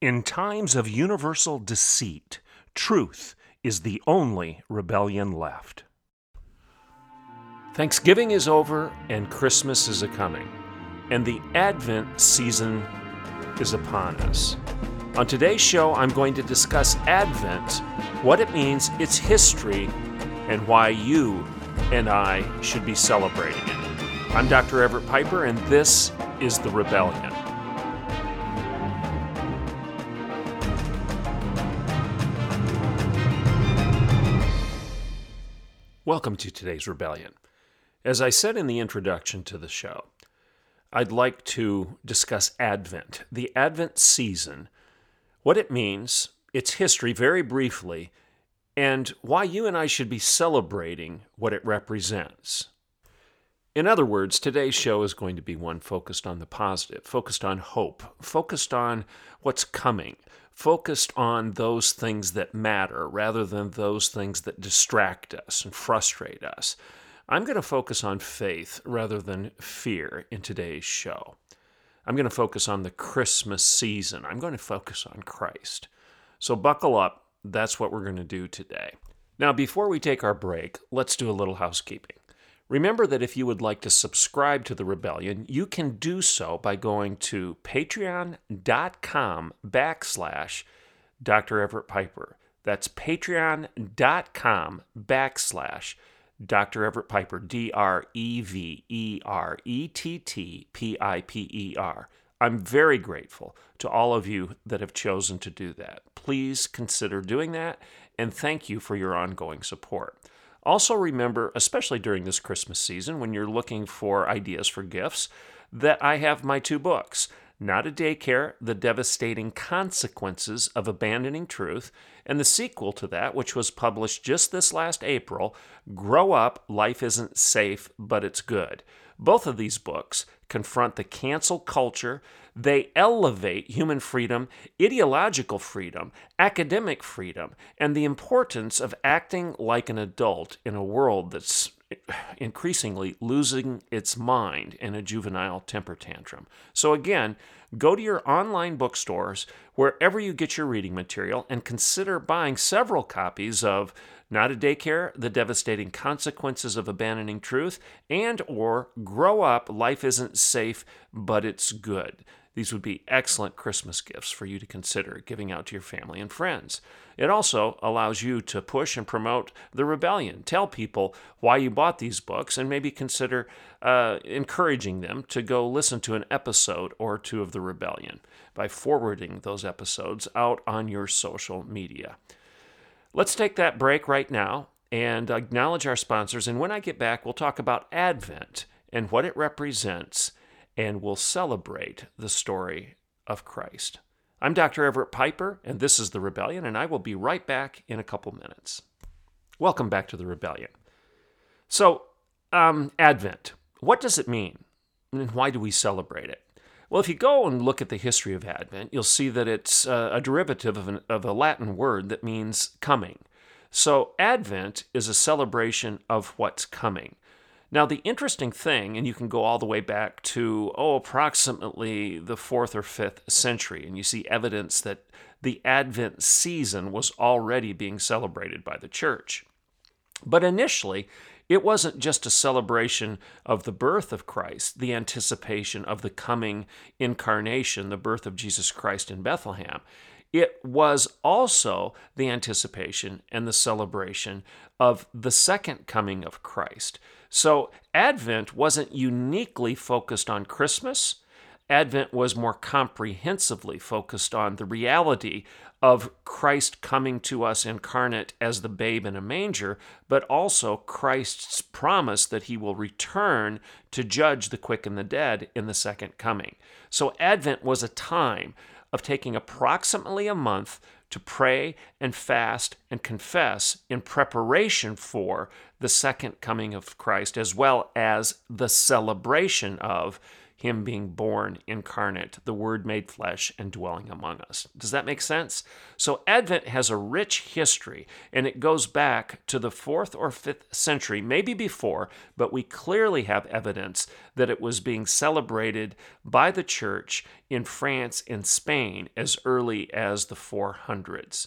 In times of universal deceit, truth is the only rebellion left. Thanksgiving is over and Christmas is a coming, and the Advent season is upon us. On today's show, I'm going to discuss Advent, what it means, its history, and why you and I should be celebrating it. I'm Dr. Everett Piper, and this is The Rebellion. Welcome to today's Rebellion. As I said in the introduction to the show, I'd like to discuss Advent, the Advent season, what it means, its history very briefly, and why you and I should be celebrating what it represents. In other words, today's show is going to be one focused on the positive, focused on hope, focused on what's coming, focused on those things that matter rather than those things that distract us and frustrate us. I'm going to focus on faith rather than fear in today's show. I'm going to focus on the Christmas season. I'm going to focus on Christ. So buckle up. That's what we're going to do today. Now, before we take our break, let's do a little housekeeping. Remember that if you would like to subscribe to the Rebellion, you can do so by going to patreon.com backslash Dr. Everett Piper. That's patreon.com backslash Dr. Everett Piper, D R E V E R E T T P I P E R. I'm very grateful to all of you that have chosen to do that. Please consider doing that, and thank you for your ongoing support. Also, remember, especially during this Christmas season, when you're looking for ideas for gifts, that I have my two books Not a Daycare The Devastating Consequences of Abandoning Truth, and the sequel to that, which was published just this last April Grow Up Life Isn't Safe, But It's Good. Both of these books confront the cancel culture. They elevate human freedom, ideological freedom, academic freedom, and the importance of acting like an adult in a world that's increasingly losing its mind in a juvenile temper tantrum. So, again, go to your online bookstores, wherever you get your reading material, and consider buying several copies of not a Daycare, The Devastating Consequences of Abandoning Truth, and or Grow Up, Life Isn't Safe, But It's Good. These would be excellent Christmas gifts for you to consider giving out to your family and friends. It also allows you to push and promote the rebellion. Tell people why you bought these books and maybe consider uh, encouraging them to go listen to an episode or two of the rebellion by forwarding those episodes out on your social media. Let's take that break right now and acknowledge our sponsors. And when I get back, we'll talk about Advent and what it represents, and we'll celebrate the story of Christ. I'm Dr. Everett Piper, and this is The Rebellion, and I will be right back in a couple minutes. Welcome back to The Rebellion. So, um, Advent, what does it mean? And why do we celebrate it? Well, if you go and look at the history of Advent, you'll see that it's uh, a derivative of, an, of a Latin word that means coming. So, Advent is a celebration of what's coming. Now, the interesting thing, and you can go all the way back to, oh, approximately the fourth or fifth century, and you see evidence that the Advent season was already being celebrated by the church. But initially, it wasn't just a celebration of the birth of Christ, the anticipation of the coming incarnation, the birth of Jesus Christ in Bethlehem. It was also the anticipation and the celebration of the second coming of Christ. So Advent wasn't uniquely focused on Christmas. Advent was more comprehensively focused on the reality of Christ coming to us incarnate as the babe in a manger, but also Christ's promise that he will return to judge the quick and the dead in the second coming. So, Advent was a time of taking approximately a month to pray and fast and confess in preparation for the second coming of Christ, as well as the celebration of him being born incarnate, the Word made flesh and dwelling among us. Does that make sense? So, Advent has a rich history, and it goes back to the fourth or fifth century, maybe before, but we clearly have evidence that it was being celebrated by the church in France and Spain as early as the 400s.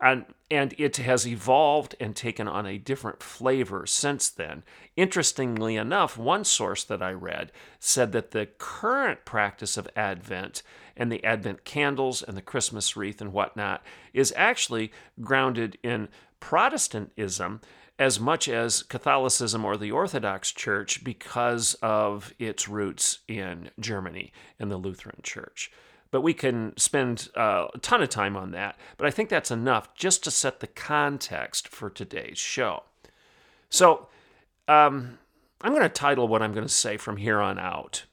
And, and it has evolved and taken on a different flavor since then. Interestingly enough, one source that I read said that the current practice of Advent and the Advent candles and the Christmas wreath and whatnot is actually grounded in Protestantism as much as Catholicism or the Orthodox Church because of its roots in Germany and the Lutheran Church but we can spend uh, a ton of time on that. But I think that's enough just to set the context for today's show. So um, I'm going to title what I'm going to say from here on out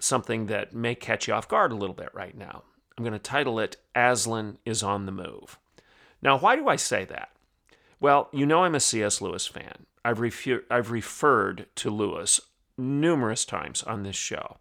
something that may catch you off guard a little bit right now. I'm going to title it Aslan is on the Move. Now, why do I say that? Well, you know I'm a C.S. Lewis fan. I've, I've referred to Lewis numerous times on this show.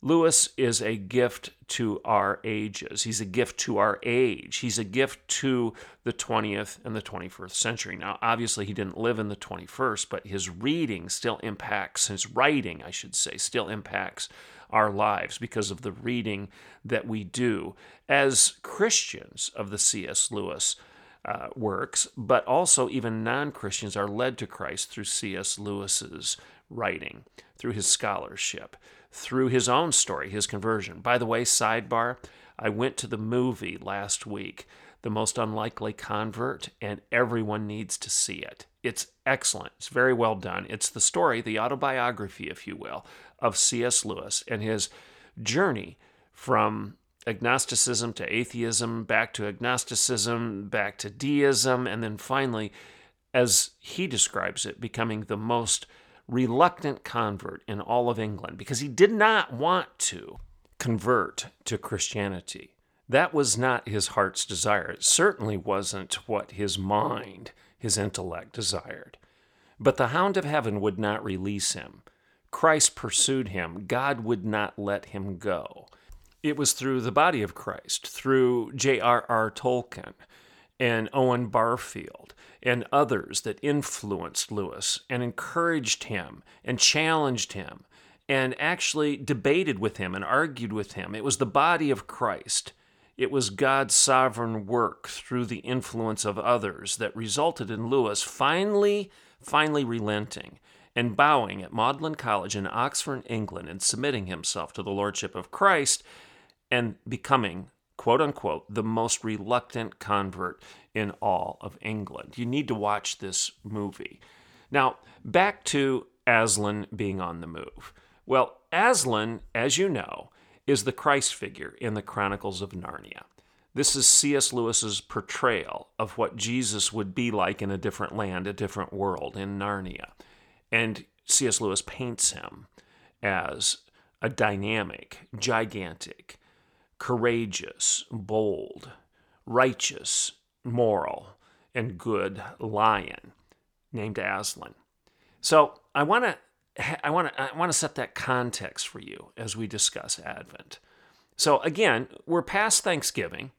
Lewis is a gift to our ages. He's a gift to our age. He's a gift to the 20th and the 21st century. Now, obviously, he didn't live in the 21st, but his reading still impacts, his writing, I should say, still impacts our lives because of the reading that we do as Christians of the C.S. Lewis uh, works, but also even non Christians are led to Christ through C.S. Lewis's writing, through his scholarship through his own story, his conversion. By the way, sidebar, I went to the movie last week, The Most Unlikely Convert, and everyone needs to see it. It's excellent. It's very well done. It's the story, the autobiography, if you will, of C.S. Lewis and his journey from agnosticism to atheism, back to agnosticism, back to deism, and then finally, as he describes it, becoming the most reluctant convert in all of England because he did not want to convert to Christianity. That was not his heart's desire. It certainly wasn't what his mind, his intellect desired. But the hound of heaven would not release him. Christ pursued him. God would not let him go. It was through the body of Christ, through J.R.R. Tolkien and Owen Barfield and others that influenced Lewis and encouraged him and challenged him and actually debated with him and argued with him. It was the body of Christ. It was God's sovereign work through the influence of others that resulted in Lewis finally, finally relenting and bowing at Magdalen College in Oxford, England, and submitting himself to the Lordship of Christ and becoming, quote unquote, the most reluctant convert in all of England. You need to watch this movie. Now, back to Aslan being on the move. Well, Aslan, as you know, is the Christ figure in the Chronicles of Narnia. This is C.S. Lewis's portrayal of what Jesus would be like in a different land, a different world, in Narnia. And C.S. Lewis paints him as a dynamic, gigantic, courageous, bold, righteous, moral, and good lion named Aslan. So I want to I want to I want to set that context for you as we discuss Advent. So again, we're past Thanksgiving.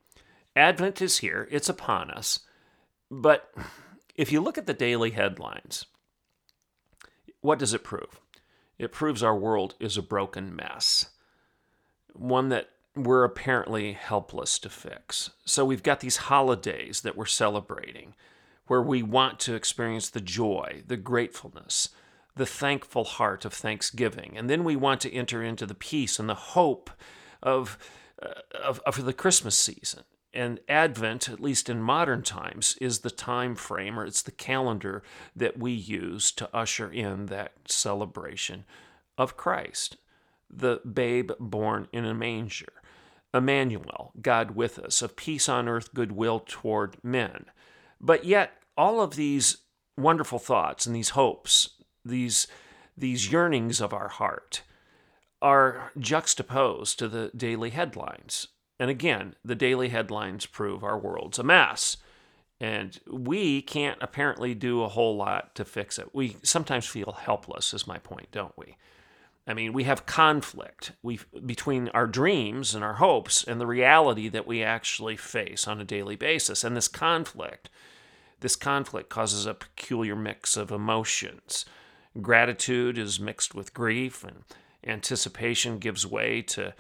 Advent is here. It's upon us. But if you look at the daily headlines, what does it prove? It proves our world is a broken mess. One that we're apparently helpless to fix. So we've got these holidays that we're celebrating where we want to experience the joy, the gratefulness, the thankful heart of thanksgiving. And then we want to enter into the peace and the hope of, uh, of, of the Christmas season. And Advent, at least in modern times, is the time frame or it's the calendar that we use to usher in that celebration of Christ, the babe born in a manger. Emmanuel, God with us, of peace on earth, goodwill toward men. But yet, all of these wonderful thoughts and these hopes, these, these yearnings of our heart, are juxtaposed to the daily headlines. And again, the daily headlines prove our world's a mess. And we can't apparently do a whole lot to fix it. We sometimes feel helpless, is my point, don't we? I mean, we have conflict we, between our dreams and our hopes and the reality that we actually face on a daily basis. And this conflict, this conflict causes a peculiar mix of emotions. Gratitude is mixed with grief, and anticipation gives way to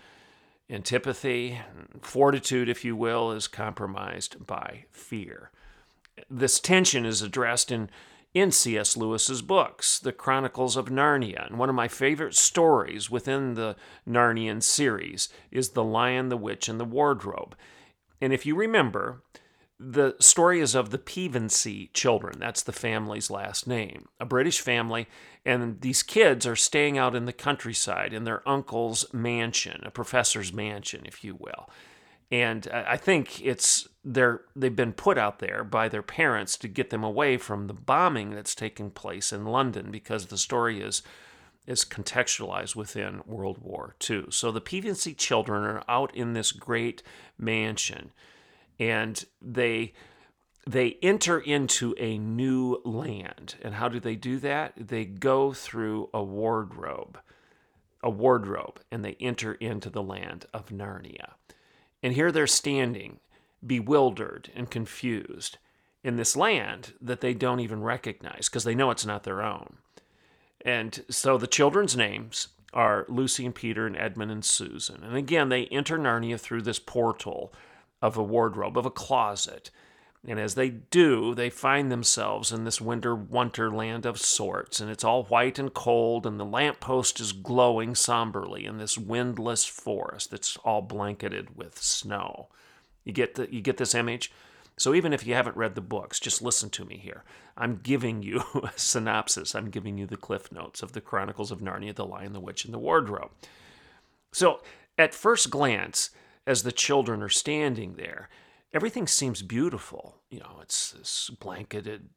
antipathy. Fortitude, if you will, is compromised by fear this tension is addressed in in C.S. Lewis's books, The Chronicles of Narnia. And one of my favorite stories within the Narnian series is The Lion, the Witch, and the Wardrobe. And if you remember, the story is of the Pevensie children. That's the family's last name. A British family, and these kids are staying out in the countryside in their uncle's mansion, a professor's mansion, if you will and I think it's they're they've been put out there by their parents to get them away from the bombing that's taking place in London because the story is is contextualized within World War II. So the Pevensie children are out in this great mansion, and they they enter into a new land. And how do they do that? They go through a wardrobe, a wardrobe, and they enter into the land of Narnia. And here they're standing, bewildered and confused in this land that they don't even recognize because they know it's not their own. And so the children's names are Lucy and Peter and Edmund and Susan. And again, they enter Narnia through this portal of a wardrobe, of a closet. And as they do, they find themselves in this winter wonderland of sorts, and it's all white and cold, and the lamppost is glowing somberly in this windless forest that's all blanketed with snow. You get the, you get this image? So even if you haven't read the books, just listen to me here. I'm giving you a synopsis. I'm giving you the cliff notes of the Chronicles of Narnia, The Lion, the Witch, and the Wardrobe. So at first glance, as the children are standing there, everything seems beautiful. You know, it's this blanketed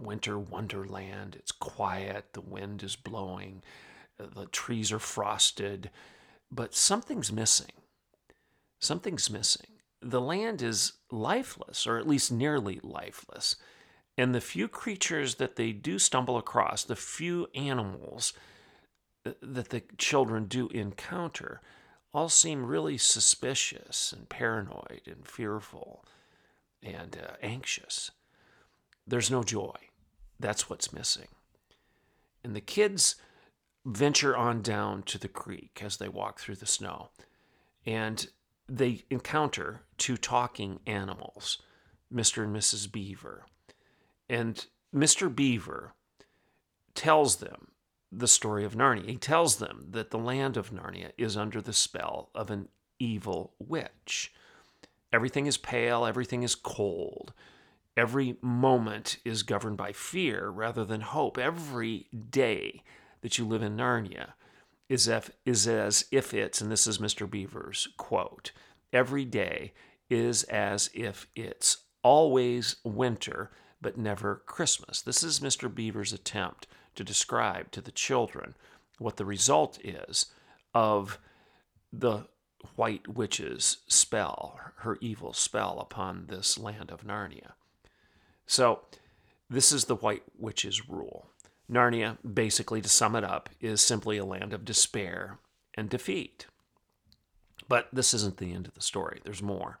winter wonderland. It's quiet. The wind is blowing. Uh, the trees are frosted. But something's missing. Something's missing. The land is lifeless, or at least nearly lifeless. And the few creatures that they do stumble across, the few animals uh, that the children do encounter, all seem really suspicious and paranoid and fearful and uh, anxious. There's no joy. That's what's missing. And the kids venture on down to the creek as they walk through the snow. And they encounter two talking animals, Mr. and Mrs. Beaver. And Mr. Beaver tells them the story of Narnia. He tells them that the land of Narnia is under the spell of an evil witch. Everything is pale, everything is cold. Every moment is governed by fear rather than hope. Every day that you live in Narnia is, if, is as if it's, and this is Mr. Beaver's quote, every day is as if it's always winter but never Christmas. This is Mr. Beaver's attempt to describe to the children what the result is of the white witch's spell, her evil spell upon this land of Narnia. So, this is the white witch's rule. Narnia, basically, to sum it up, is simply a land of despair and defeat. But this isn't the end of the story, there's more.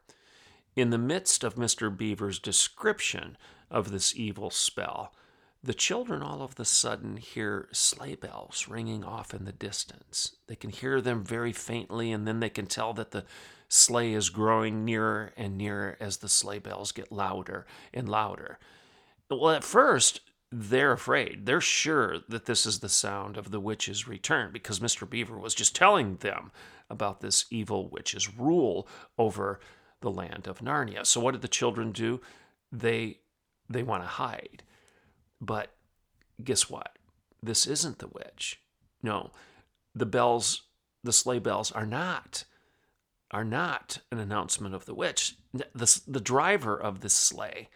In the midst of Mr. Beaver's description of this evil spell, the children all of a sudden hear sleigh bells ringing off in the distance. They can hear them very faintly, and then they can tell that the sleigh is growing nearer and nearer as the sleigh bells get louder and louder. Well, at first, they're afraid. They're sure that this is the sound of the witch's return because Mr. Beaver was just telling them about this evil witch's rule over the land of Narnia. So what did the children do? They they want to hide. But guess what? This isn't the witch. No, the bells, the sleigh bells are not are not an announcement of the witch. The, the driver of this sleigh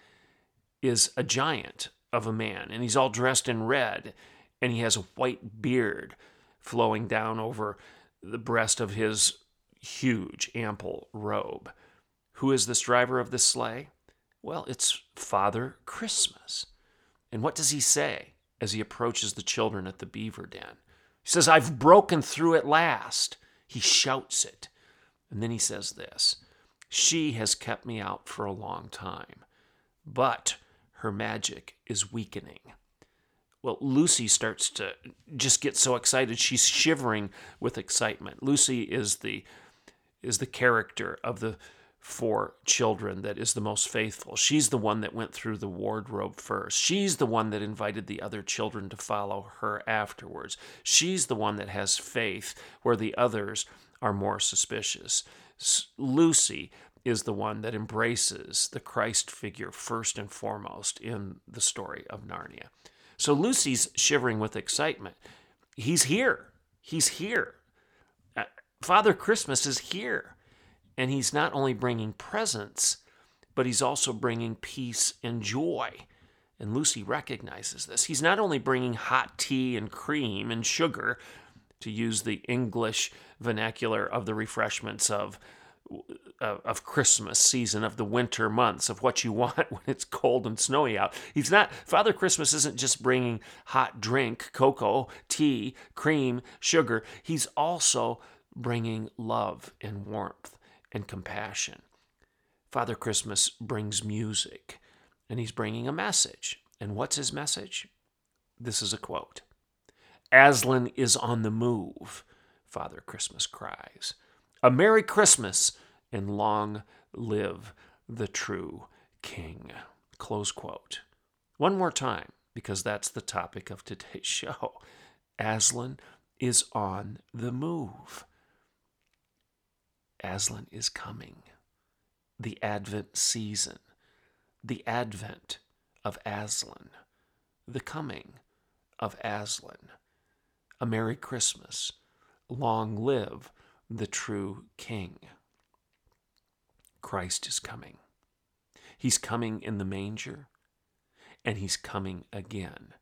is a giant of a man, and he's all dressed in red, and he has a white beard flowing down over the breast of his huge, ample robe. Who is this driver of this sleigh? Well, it's Father Christmas. And what does he say as he approaches the children at the beaver den? He says, I've broken through at last. He shouts it. And then he says this She has kept me out for a long time, but her magic is weakening. Well, Lucy starts to just get so excited. She's shivering with excitement. Lucy is the is the character of the four children that is the most faithful. She's the one that went through the wardrobe first. She's the one that invited the other children to follow her afterwards. She's the one that has faith where the others are more suspicious. Lucy is the one that embraces the Christ figure first and foremost in the story of Narnia. So Lucy's shivering with excitement. He's here. He's here. Uh, Father Christmas is here. And he's not only bringing presents, but he's also bringing peace and joy. And Lucy recognizes this. He's not only bringing hot tea and cream and sugar, to use the English vernacular of the refreshments of of Christmas season, of the winter months, of what you want when it's cold and snowy out. He's not, Father Christmas isn't just bringing hot drink, cocoa, tea, cream, sugar. He's also bringing love and warmth and compassion. Father Christmas brings music and he's bringing a message. And what's his message? This is a quote Aslan is on the move, Father Christmas cries. A Merry Christmas and long live the true King. Close quote. One more time, because that's the topic of today's show. Aslan is on the move. Aslan is coming. The Advent season, the advent of Aslan, the coming of Aslan. A Merry Christmas. Long live the true King. Christ is coming. He's coming in the manger, and he's coming again.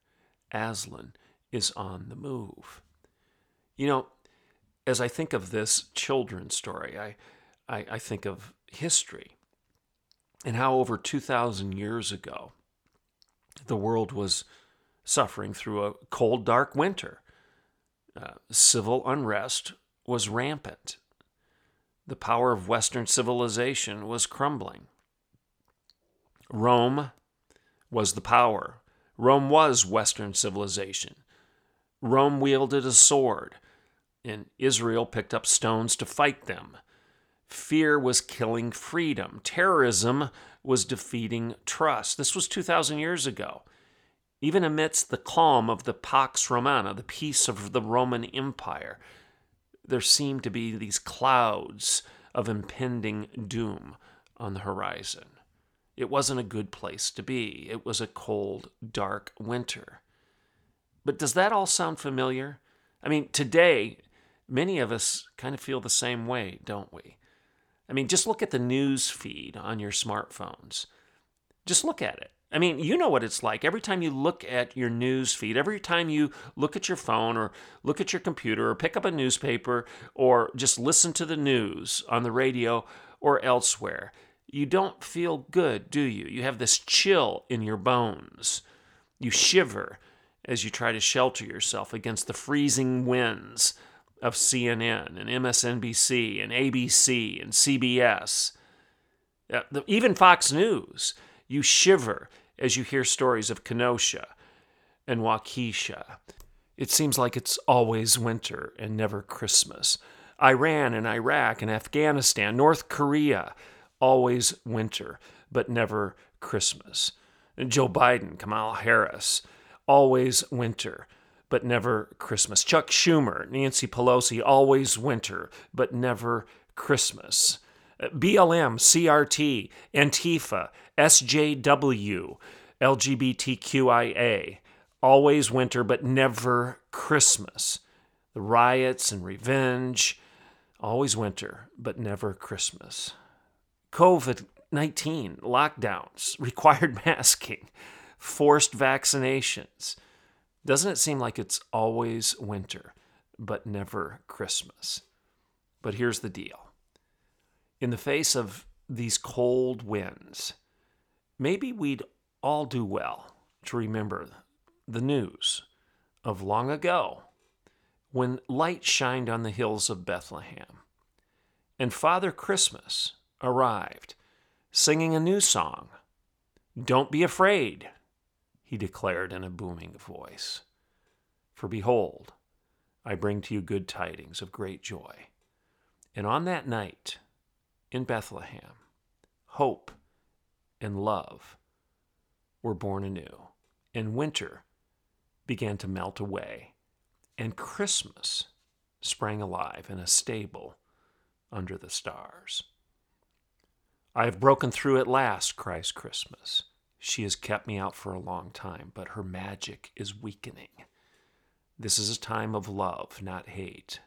Aslan is on the move. You know, as I think of this children's story, I, I, I think of history and how over 2,000 years ago, the world was suffering through a cold, dark winter. Uh, civil unrest was rampant. The power of Western civilization was crumbling. Rome was the power. Rome was Western civilization. Rome wielded a sword and Israel picked up stones to fight them. Fear was killing freedom. Terrorism was defeating trust. This was 2,000 years ago. Even amidst the calm of the Pax Romana, the peace of the Roman Empire, there seemed to be these clouds of impending doom on the horizon. It wasn't a good place to be. It was a cold, dark winter. But does that all sound familiar? I mean, today, Many of us kind of feel the same way, don't we? I mean, just look at the news feed on your smartphones. Just look at it. I mean, you know what it's like. Every time you look at your news feed, every time you look at your phone or look at your computer or pick up a newspaper or just listen to the news on the radio or elsewhere, you don't feel good, do you? You have this chill in your bones. You shiver as you try to shelter yourself against the freezing winds of CNN and MSNBC and ABC and CBS, uh, even Fox News, you shiver as you hear stories of Kenosha and Waukesha. It seems like it's always winter and never Christmas. Iran and Iraq and Afghanistan, North Korea, always winter, but never Christmas. And Joe Biden, Kamala Harris, always winter, but never Christmas. Chuck Schumer, Nancy Pelosi, always winter, but never Christmas. Uh, BLM, CRT, Antifa, SJW, LGBTQIA, always winter, but never Christmas. The riots and revenge, always winter, but never Christmas. COVID 19, lockdowns, required masking, forced vaccinations. Doesn't it seem like it's always winter, but never Christmas? But here's the deal in the face of these cold winds, maybe we'd all do well to remember the news of long ago when light shined on the hills of Bethlehem and Father Christmas arrived singing a new song. Don't be afraid, he declared in a booming voice. For behold, I bring to you good tidings of great joy. And on that night in Bethlehem, hope and love were born anew, and winter began to melt away, and Christmas sprang alive in a stable under the stars. I have broken through at last, cries Christmas. She has kept me out for a long time, but her magic is weakening. This is a time of love, not hate,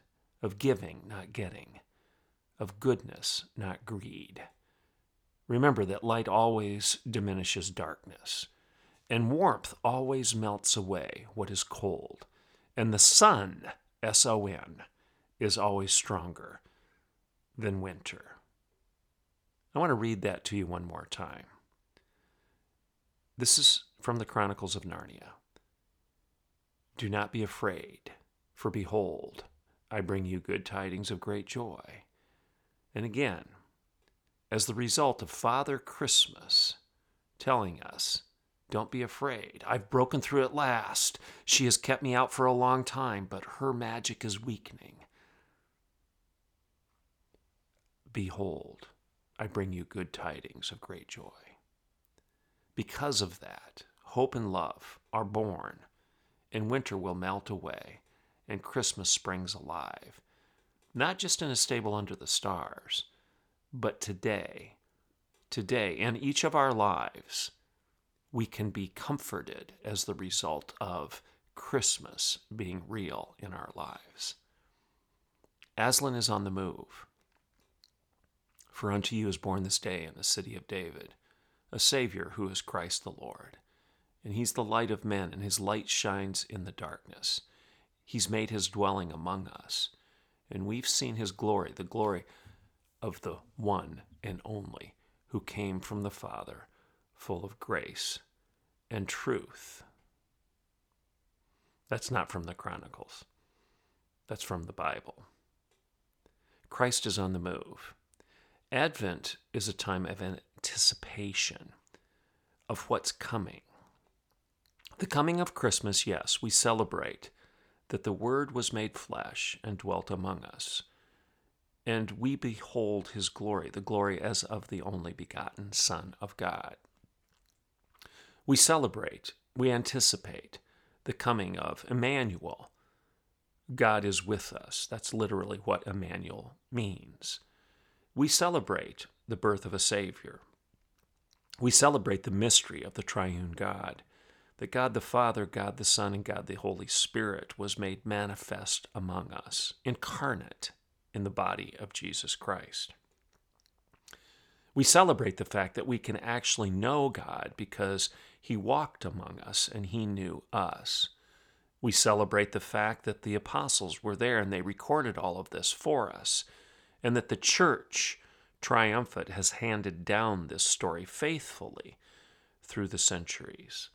of giving, not getting, of goodness, not greed. Remember that light always diminishes darkness, and warmth always melts away what is cold, and the sun, S O N, is always stronger than winter. I want to read that to you one more time. This is from the Chronicles of Narnia. Do not be afraid, for behold, I bring you good tidings of great joy. And again, as the result of Father Christmas telling us, Don't be afraid. I've broken through at last. She has kept me out for a long time, but her magic is weakening. Behold, I bring you good tidings of great joy. Because of that, hope and love are born, and winter will melt away, and Christmas springs alive, not just in a stable under the stars, but today, today, in each of our lives, we can be comforted as the result of Christmas being real in our lives. Aslan is on the move. For unto you is born this day in the city of David a Savior who is Christ the Lord. And he's the light of men, and his light shines in the darkness. He's made his dwelling among us, and we've seen his glory, the glory of the one and only who came from the Father, full of grace and truth. That's not from the Chronicles, that's from the Bible. Christ is on the move. Advent is a time of anticipation of what's coming. The coming of Christmas, yes, we celebrate that the Word was made flesh and dwelt among us, and we behold his glory, the glory as of the only begotten Son of God. We celebrate, we anticipate the coming of Emmanuel. God is with us. That's literally what Emmanuel means. We celebrate the birth of a Savior. We celebrate the mystery of the triune God, that God the Father, God the Son, and God the Holy Spirit was made manifest among us, incarnate in the body of Jesus Christ. We celebrate the fact that we can actually know God because He walked among us and He knew us. We celebrate the fact that the apostles were there and they recorded all of this for us and that the church, triumphant, has handed down this story faithfully through the centuries.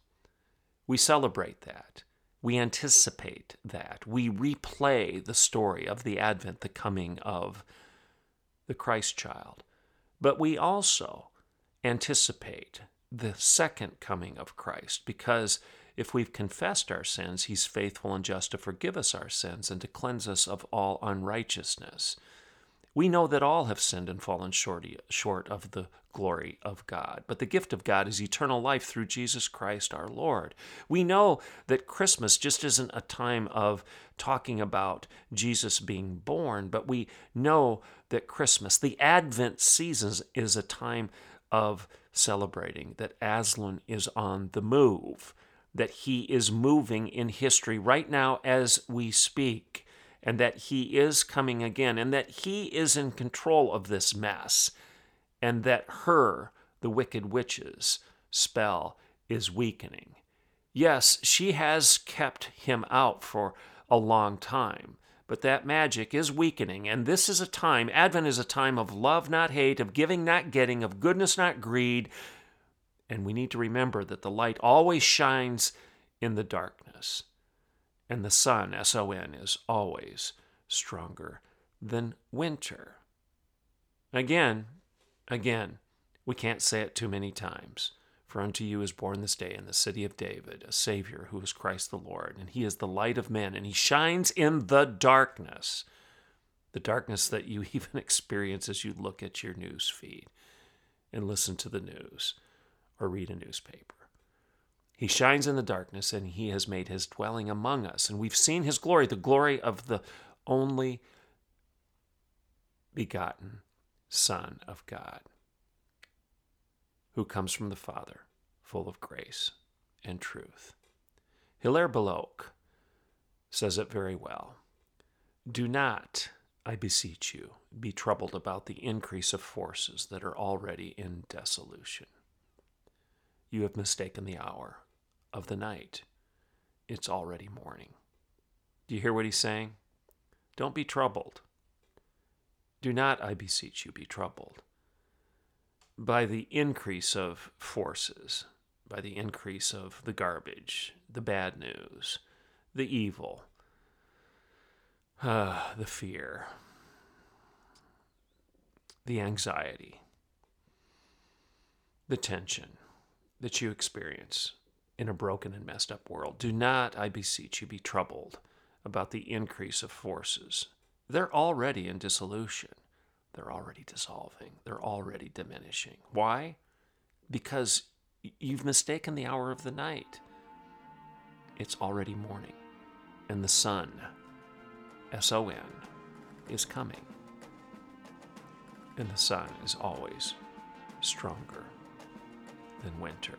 We celebrate that. We anticipate that. We replay the story of the advent, the coming of the Christ child. But we also anticipate the second coming of Christ because if we've confessed our sins, he's faithful and just to forgive us our sins and to cleanse us of all unrighteousness. We know that all have sinned and fallen short, of the glory of God. But the gift of God is eternal life through Jesus Christ our Lord. We know that Christmas just isn't a time of talking about Jesus being born, but we know that Christmas, the Advent season, is a time of celebrating that Aslan is on the move, that he is moving in history right now as we speak and that He is coming again, and that He is in control of this mess, and that her, the wicked witch's, spell is weakening. Yes, she has kept him out for a long time, but that magic is weakening. And this is a time, Advent is a time of love, not hate, of giving, not getting, of goodness, not greed. And we need to remember that the light always shines in the darkness. And the sun, S O N, is always stronger than winter. Again, again, we can't say it too many times. For unto you is born this day in the city of David a Savior who is Christ the Lord, and he is the light of men, and he shines in the darkness. The darkness that you even experience as you look at your news feed and listen to the news or read a newspaper. He shines in the darkness, and he has made his dwelling among us. And we've seen his glory, the glory of the only begotten Son of God who comes from the Father, full of grace and truth. Hilaire Belloc says it very well. Do not, I beseech you, be troubled about the increase of forces that are already in dissolution. You have mistaken the hour of the night. It's already morning. Do you hear what he's saying? Don't be troubled. Do not, I beseech you, be troubled by the increase of forces, by the increase of the garbage, the bad news, the evil, uh, the fear, the anxiety, the tension that you experience in a broken and messed up world. Do not, I beseech you, be troubled about the increase of forces. They're already in dissolution they're already dissolving, they're already diminishing. Why? Because you've mistaken the hour of the night. It's already morning, and the sun, S O N, is coming. And the sun is always stronger than winter.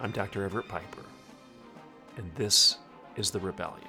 I'm Dr. Everett Piper, and this is The Rebellion.